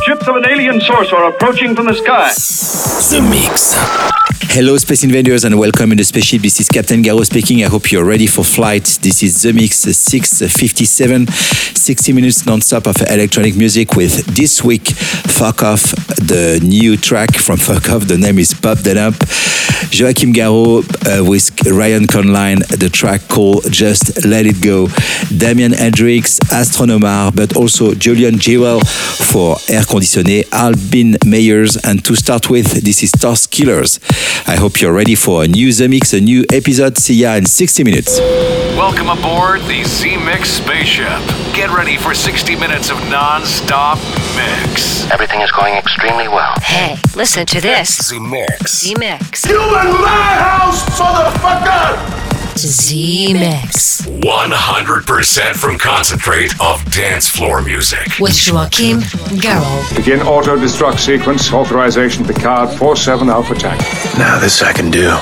Ships of an alien source are approaching from the sky. The Mix. Hello, Space Invaders, and welcome in the spaceship. This is Captain Garraud speaking. I hope you're ready for flight. This is The Mix 657, 60 minutes non-stop of electronic music with this week, Fuck Off, the new track from Fuck Off. The name is Pop That Up. Joachim Garraud uh, with Ryan Conline, the track called Just Let It Go. Damien N-Drix, Astronomar, but also Julian Jeweil for Air Conditioné, Albin Myers, and to start with, this is Starkillers. I hope you're ready for a new The Mix, a new episode. See ya in 60 minutes. Welcome aboard the Z Mix spaceship. Get ready for 60 minutes of non-stop mix. Everything is going extremely well. Hey, listen to this. The Mix. Z Mix. You in my house, motherfucker! Z Mix. 100% from concentrate of dance floor music. With Joachim Garraud. Begin auto destruct sequence. Authorization Picard 47 Alpha Tank. Now this I can do.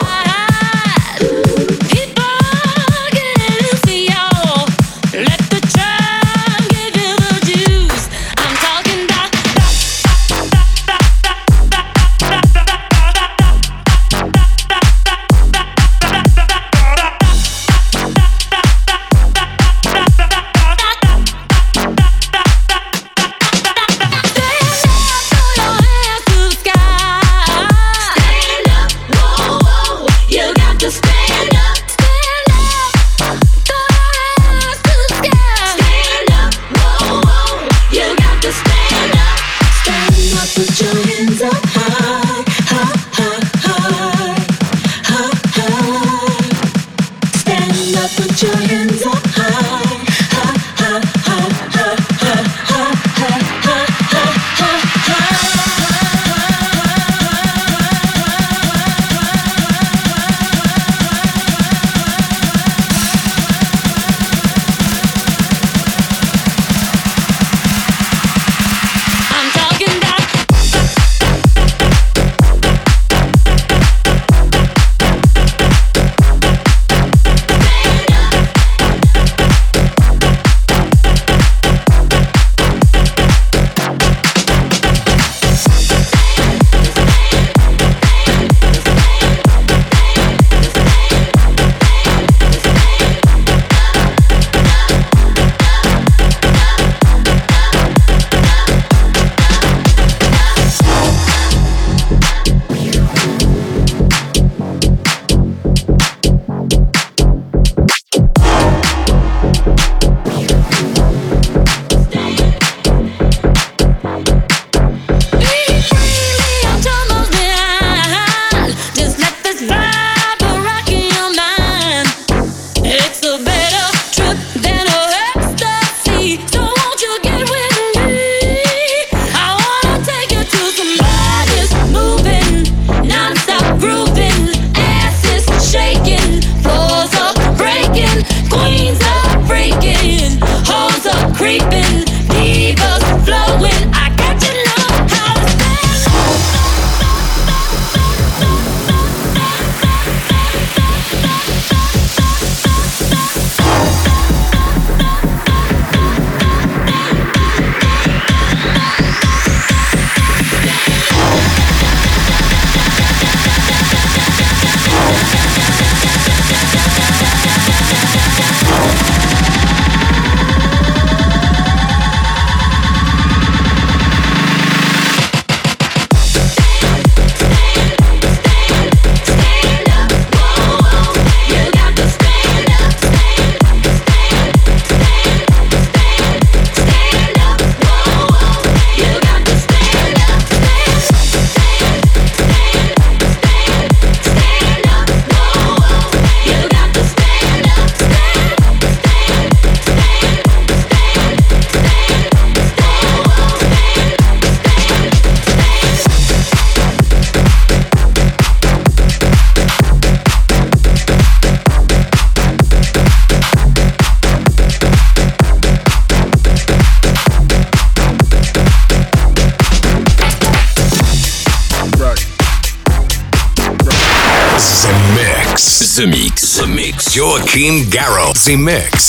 The Mix.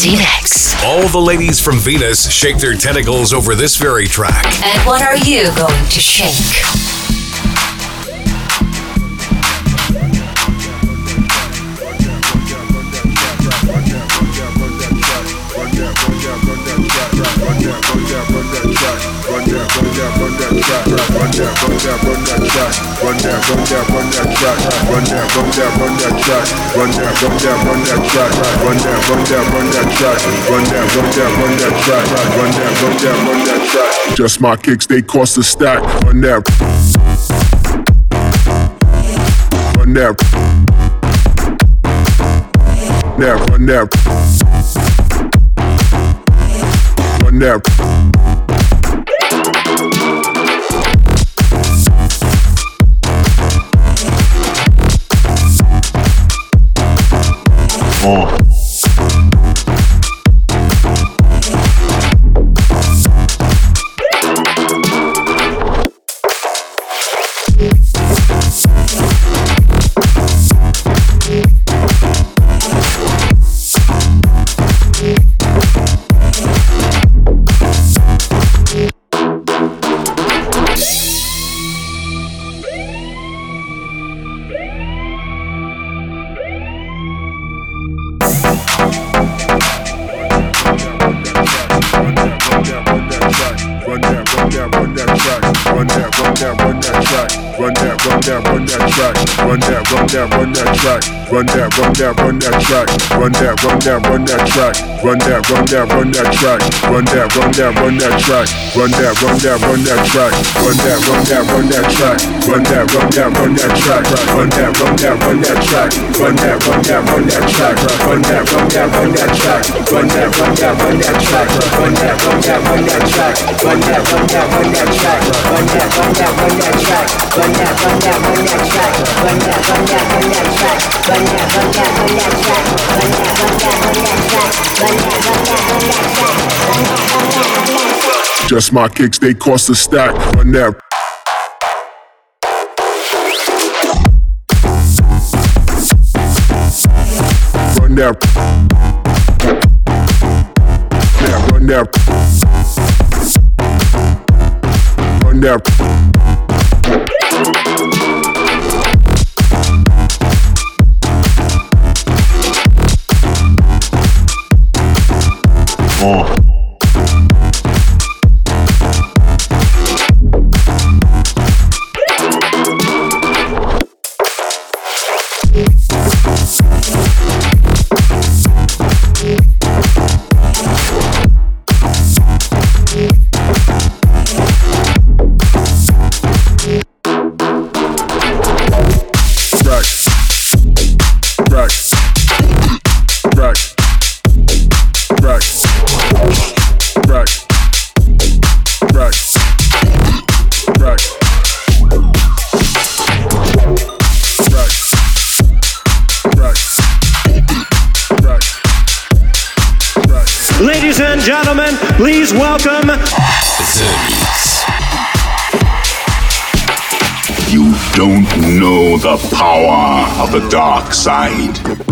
Z-Mix. All the ladies from Venus shake their tentacles over this very track. And what are you going to shake? run that, run that. Run that, track. Run that, run that, run that track. Run that, run that, run that track. Run that, run that, run that track. Run that, run that, run that track. Run that, run that, run that track. Just my kicks, they cost a stack. Run that. Run that. Now, run that. Run that. four. Track. Run that, run that, run that track. Run that, run that, run that track. Run that, run that, run that track. Run that, run that, run that track. Run that, run that, run that track. Run that, run that, run that track. Run that, run that, run that track. Run that, run that, run that track. Run that, run that, run that track. Run that, run that, run that track. Run that, run that, run that track. Run that, run that, run that track. Run that, run that, run that track. Run that, run that, run that track. Run that, run that, run that track. Run that, run that, run that track. Just my kicks, they cost a stack. Run that. Run that. Yeah, run that. Run that. Nouveau. Please welcome The Mix. You don't know the power of the dark side.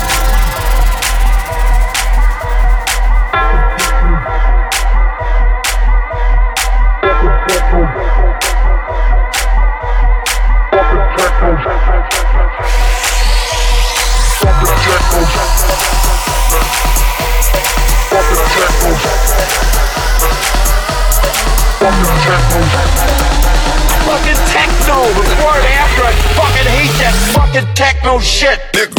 Fucking techno shit. Fucking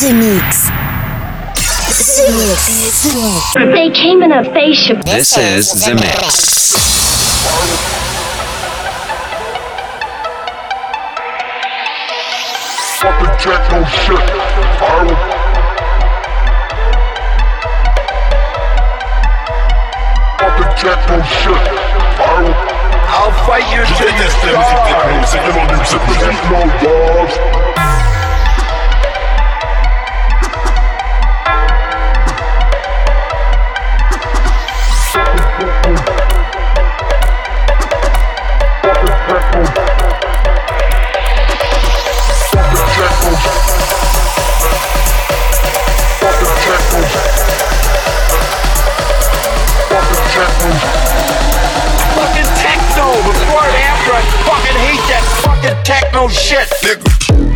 the, the, the Mix. The Mix. They came in a spaceship. This is The Mix. Fucking techno shit. I will. Fucking techno shit. I will. I'll fight you to the Techno dogs. Fucking techno before and after. I fucking hate that fucking techno shit. Fucking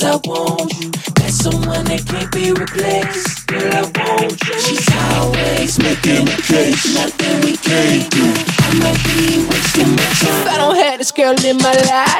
Cause I want you. That's someone that can't be replaced. Girl, I want you. She's always making a case. Nothing we can't do. I might be wasting my time. If I don't have this girl in my life.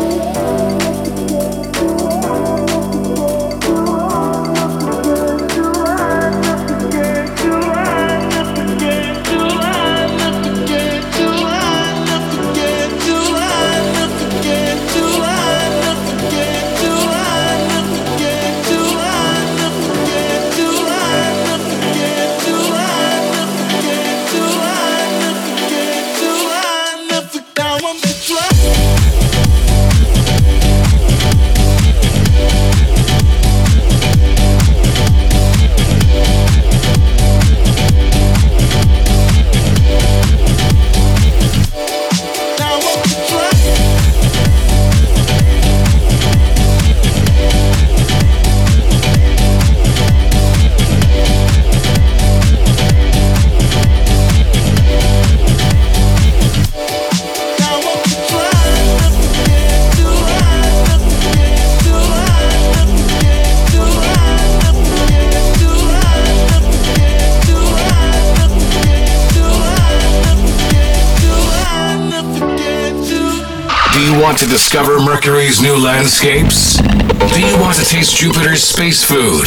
Mercury's new landscapes? Do you want to taste Jupiter's space food?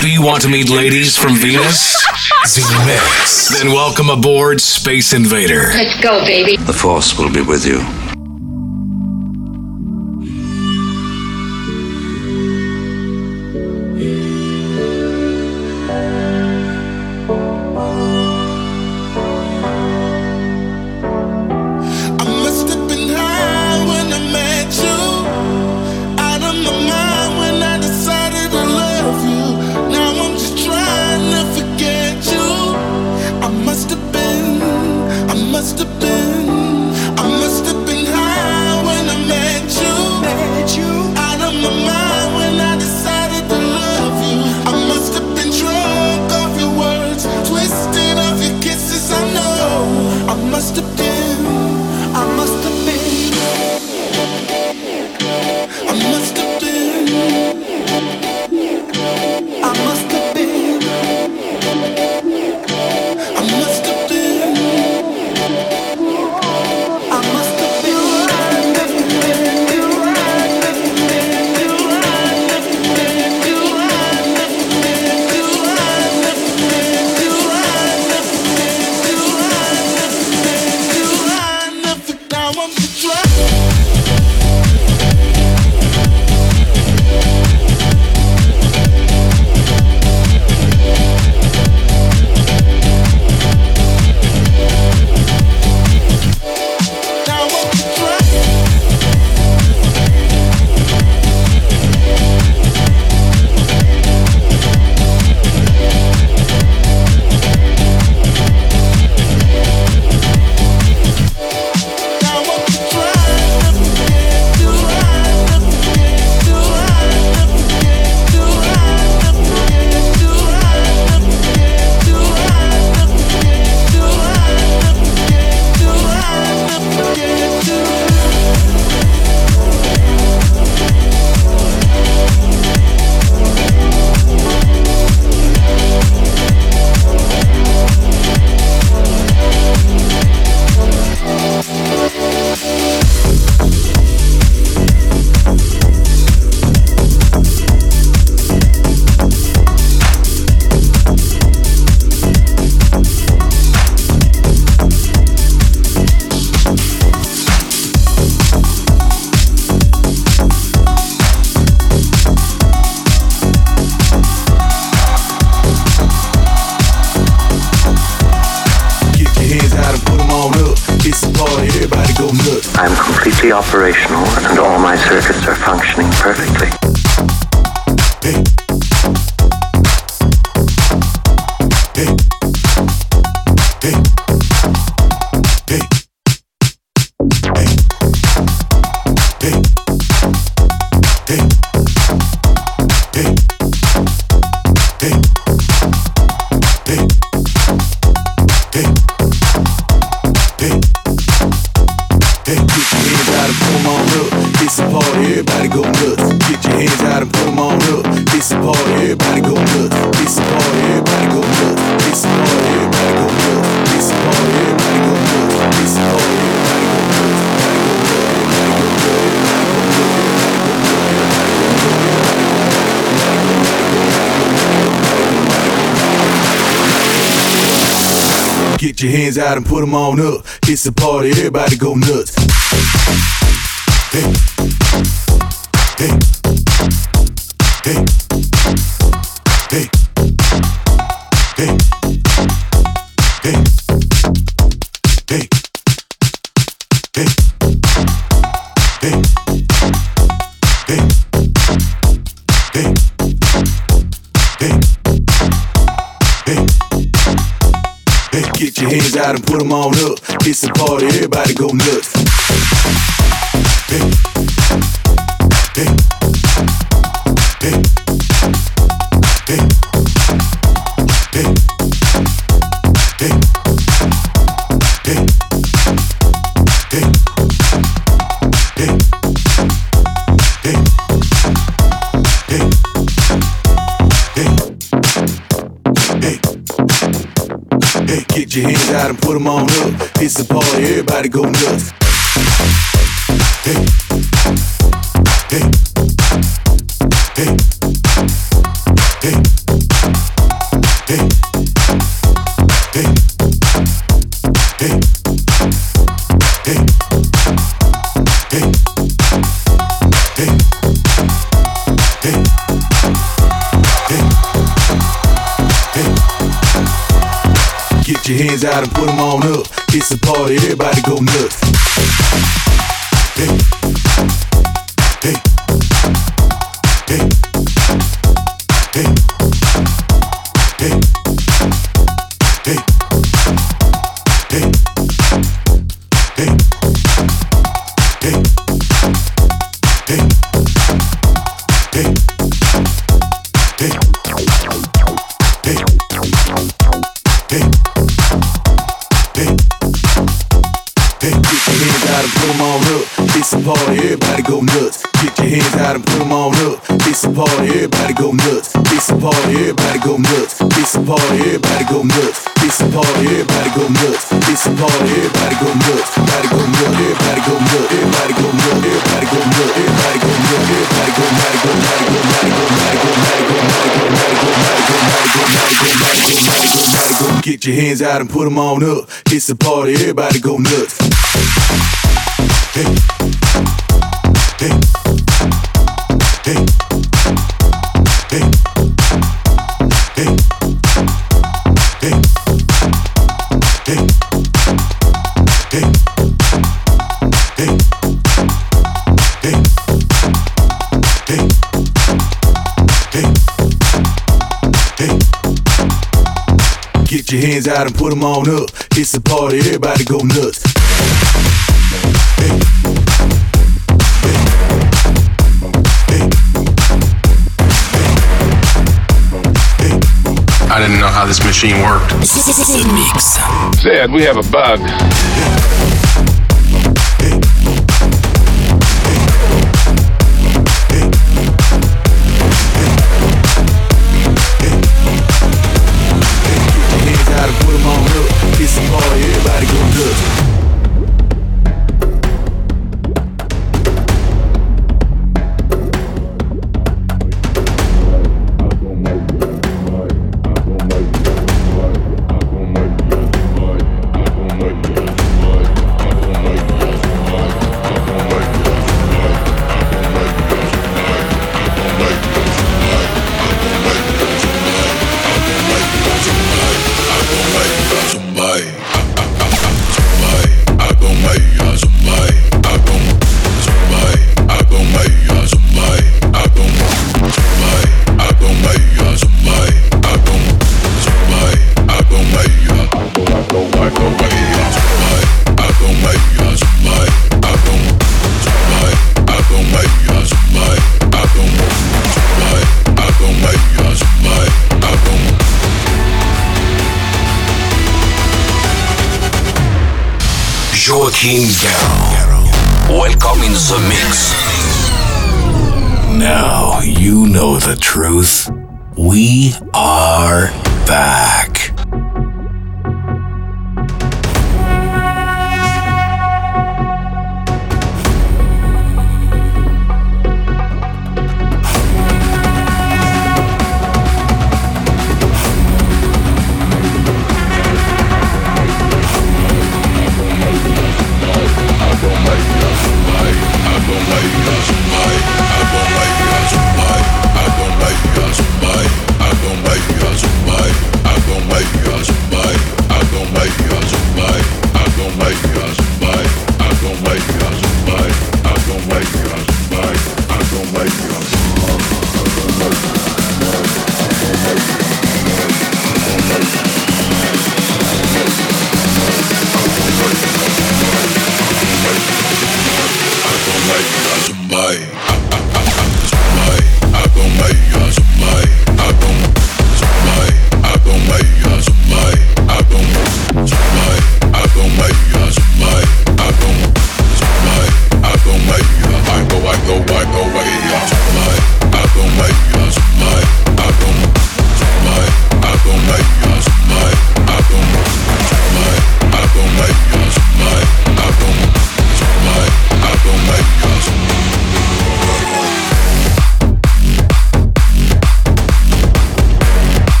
Do you want to meet ladies from Venus? Z Mix. Then welcome aboard Space Invader. Let's go, baby. The Force will be with you. Out and put them on up. It's a party, everybody go nuts. Hey. Hey. Hey. Hey. Hey. Hey. Hey. Hey. Hey. Get out and put them on up. It's a party, everybody go nuts. Hey. Hey. Get your hands out and put them on up. It's a party, everybody go nuts. Hey. hands out and put them on up. It's a party, everybody go nuts. Hey. Hey. Hey. a party, everybody go nuts. It's a party, everybody go nuts. It's a party, everybody go nuts. Everybody go nuts. Everybody go nuts. Everybody go nuts. Everybody go nuts. Everybody go nuts. Everybody go nuts. Everybody go nuts. Everybody go nuts. Get your hands out and put them on up. It's a party, everybody go nuts. Hey. Hey. Hey. Get your hands out and put them on up. It's a party, everybody go nuts. I didn't know how this machine worked. The Mix. Said we have a bug. You know the truth. We are back.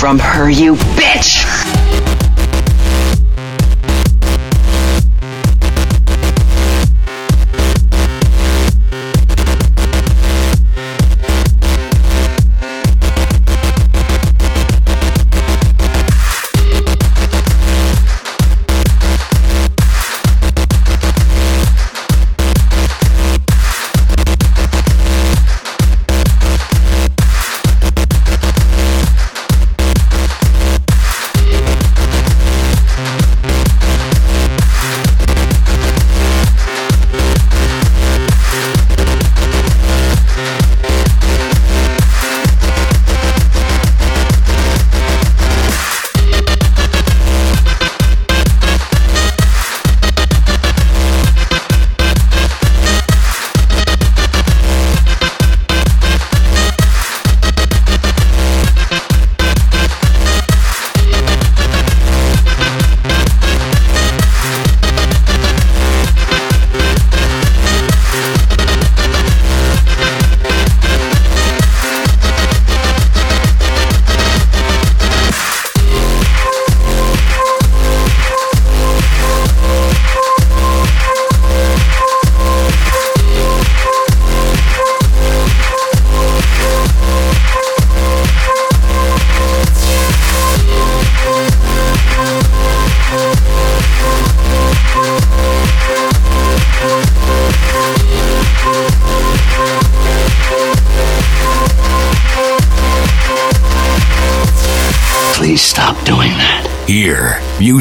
From her, you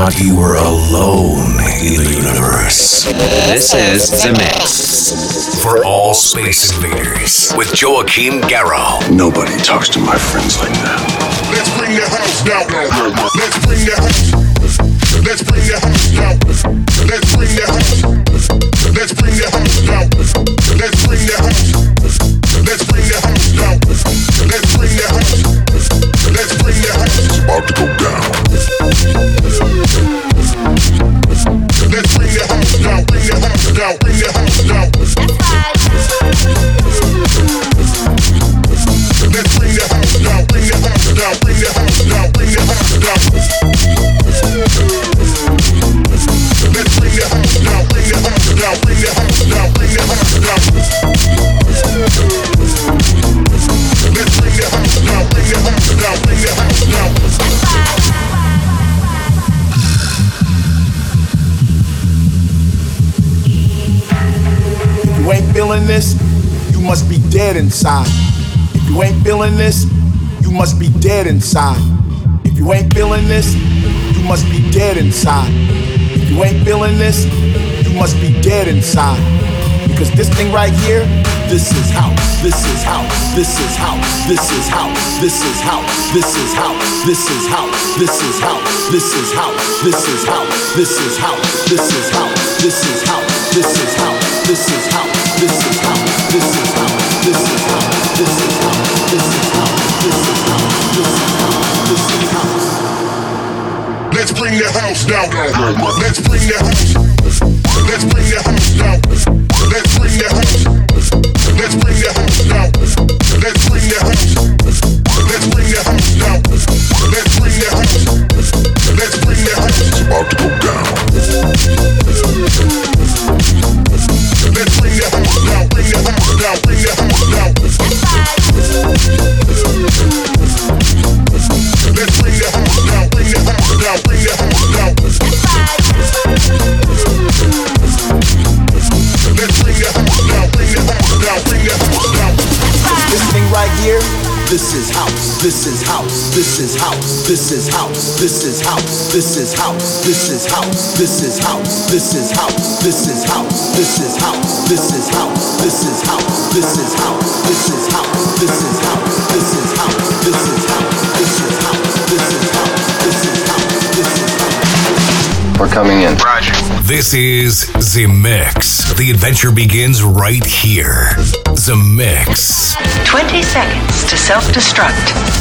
Thought you were alone in the universe. This is The Mix. For all space invaders with Joachim Garraud. Nobody talks to my friends like that. Let's bring the house down. Let's bring the house. Let's bring the house down. Let's bring the house. Let's bring the house down. Let's bring the house. Dead inside. If you ain't feeling this, you must be dead inside. If you ain't feeling this, you must be dead inside. If you ain't feeling this, you must be dead inside. Because this thing right here, this is house. This is house. This is house. This is house. This is house. This is house. This is house. This is house. This is house. This is house. This is house. This is house. This is house. This is house. This is house. This is house. This is house. Let's bring the house down. Let's bring the house. Let's bring the house. Is house. This is house. This is house. This is house. This is house. This is house. This is house. This is house. This is house. This is house. This is house. This is house. This is house. This is house. This is house. This is house. This is house. This is house. This is house. This is house. We're coming in. Roger. This is The Mix. The adventure begins right here. The Mix. 20 seconds to self destruct.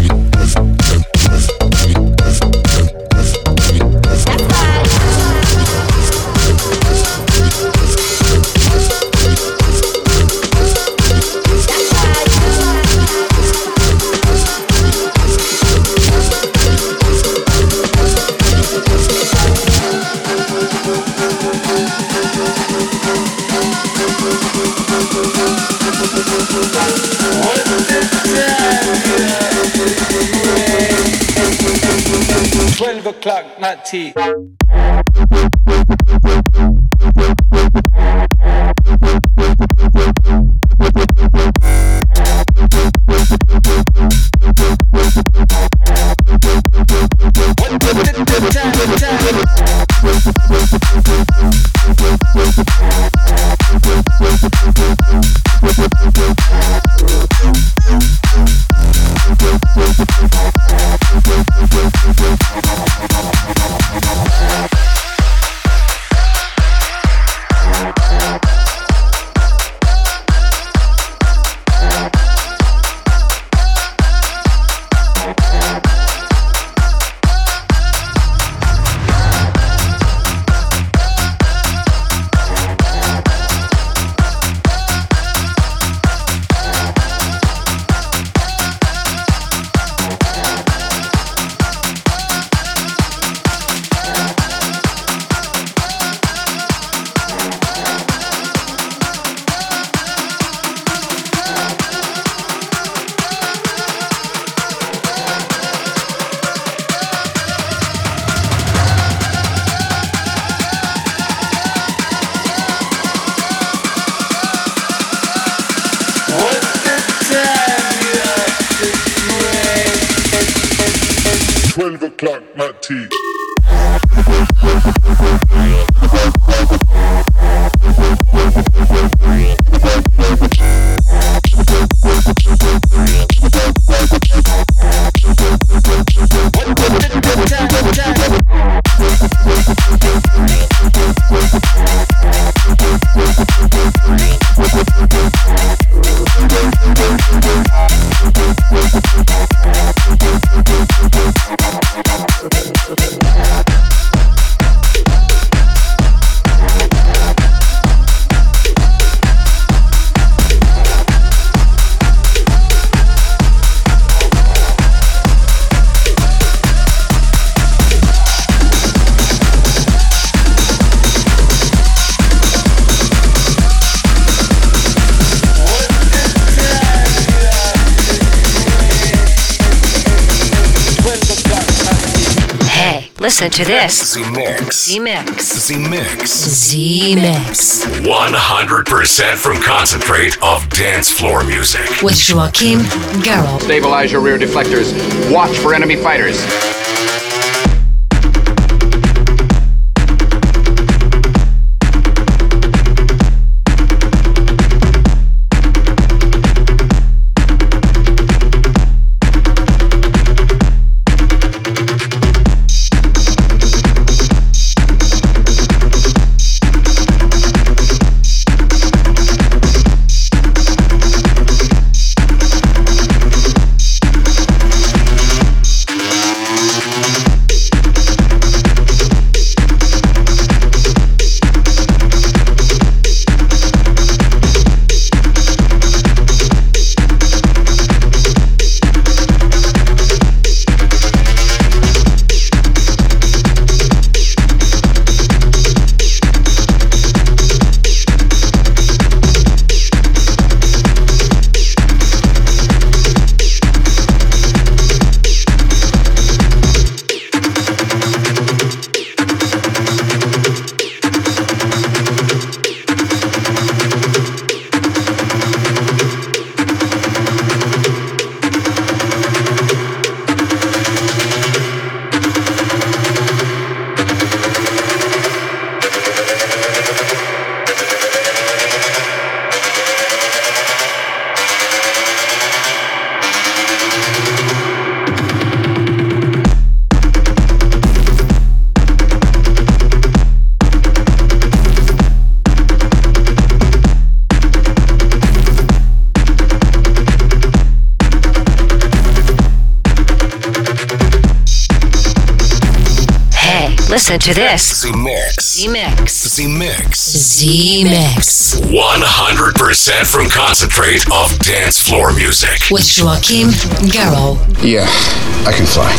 Not tea. Listen to this. Zemixx. Z Mix. Zemixx. Z Mix. 100% from concentrate of dance floor music. With Joachim Garraud. Stabilize your rear deflectors. Watch for enemy fighters. Listen to this. Zemixx. Z Mix. Zemixx. Z Mix. 100% from concentrate of dance floor music. With Joachim Garraud. Yeah, I can fly.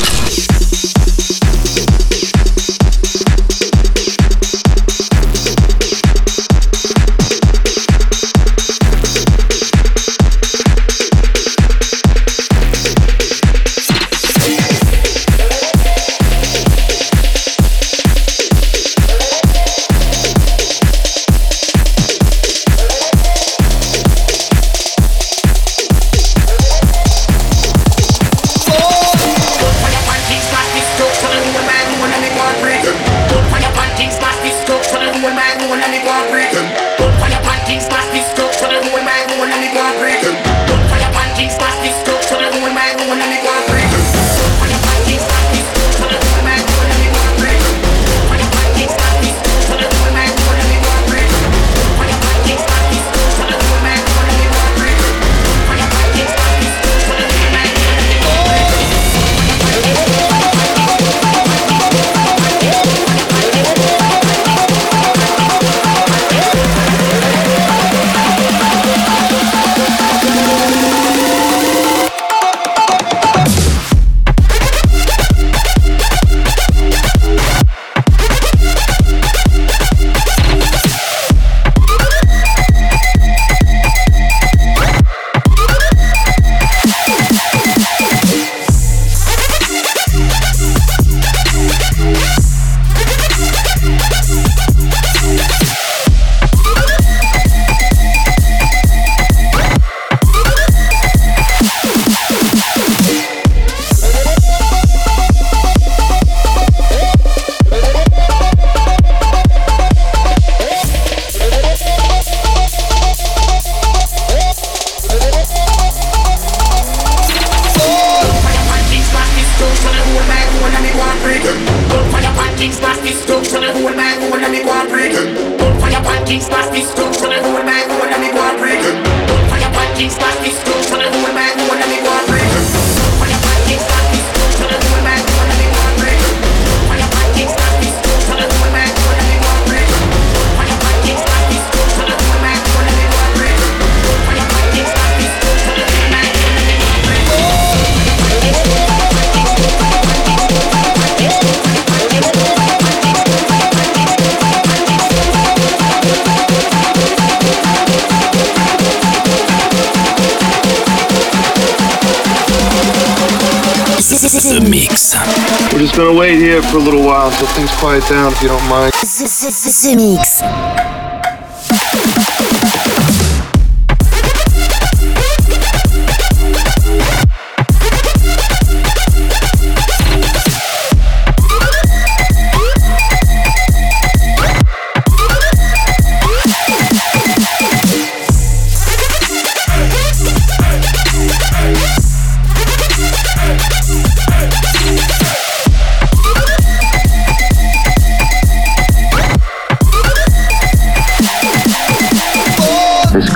Quiet down, if you don't mind. The Mix.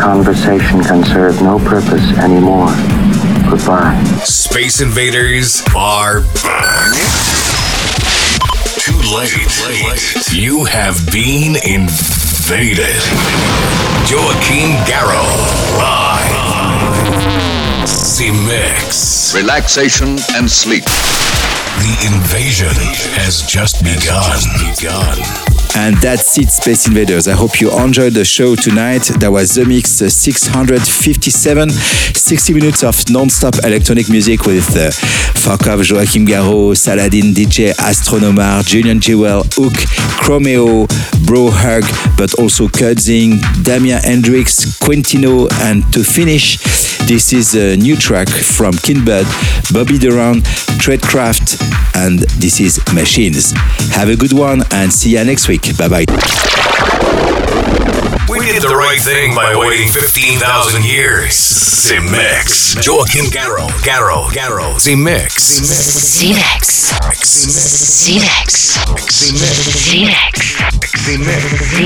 Conversation can serve no purpose anymore. Goodbye. Space Invaders are back. Too late. You have been invaded. Joachim Garraud live. C Mix. Relaxation and sleep. The invasion has just begun. begun. And that's it, Space Invaders. I hope you enjoyed the show tonight. That was The Mix uh, 657, 60 minutes of non-stop electronic music with uh, Off, Joachim Garraud, Saladin, DJ Astronomar, Julian Jeweil, Hook, Chromeo, Brohug, but also Kudzing, Damien N-Drix, Quintino, and to finish, this is a new track from Kinbud, Bobby Durant, Tradecraft, and this is Machines. Have a good one and see you next week. Bye bye. We did the right thing by waiting 15,000 years. Z Mix. Joachim Garraud. Garraud. Garraud. Z Mix. Zemixx. Z Mix. Z Mix. Z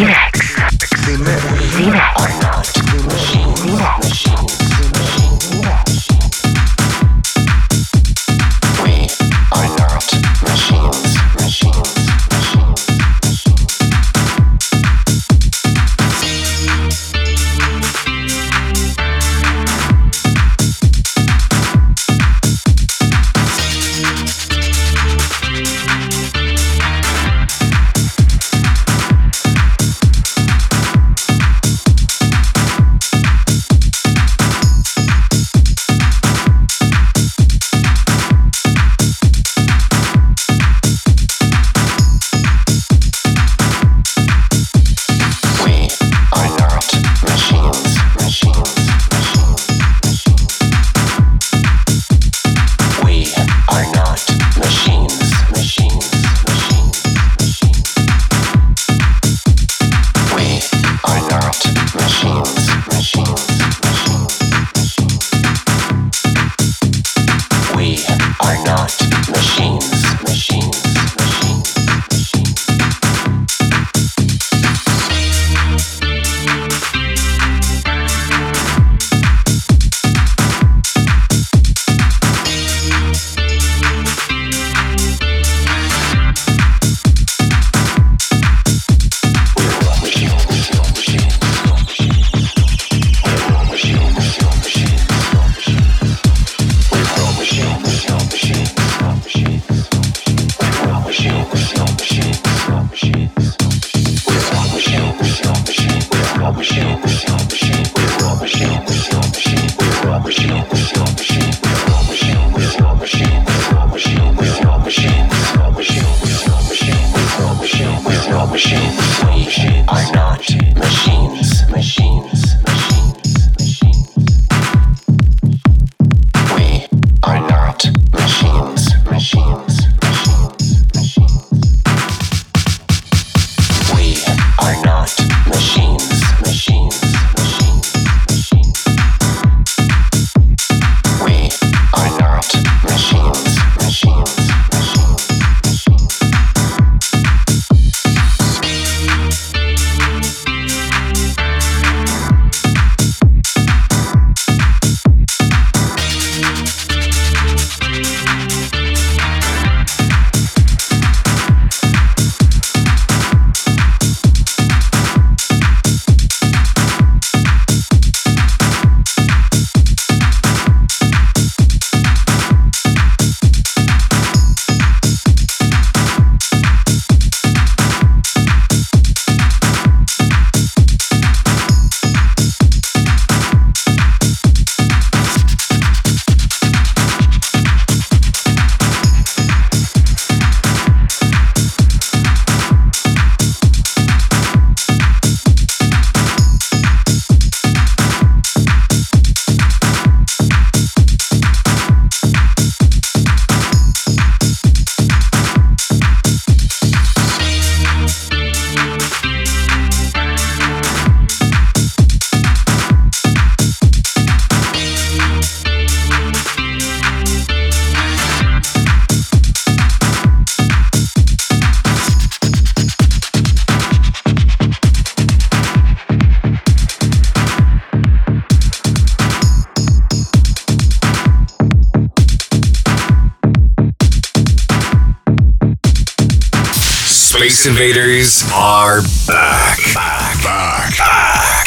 Invaders are back. Back, back, back.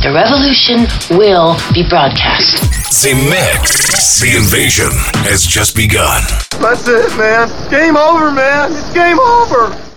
The revolution will be broadcast. The Mix. The invasion has just begun. That's it, man. Game over, man. It's game over.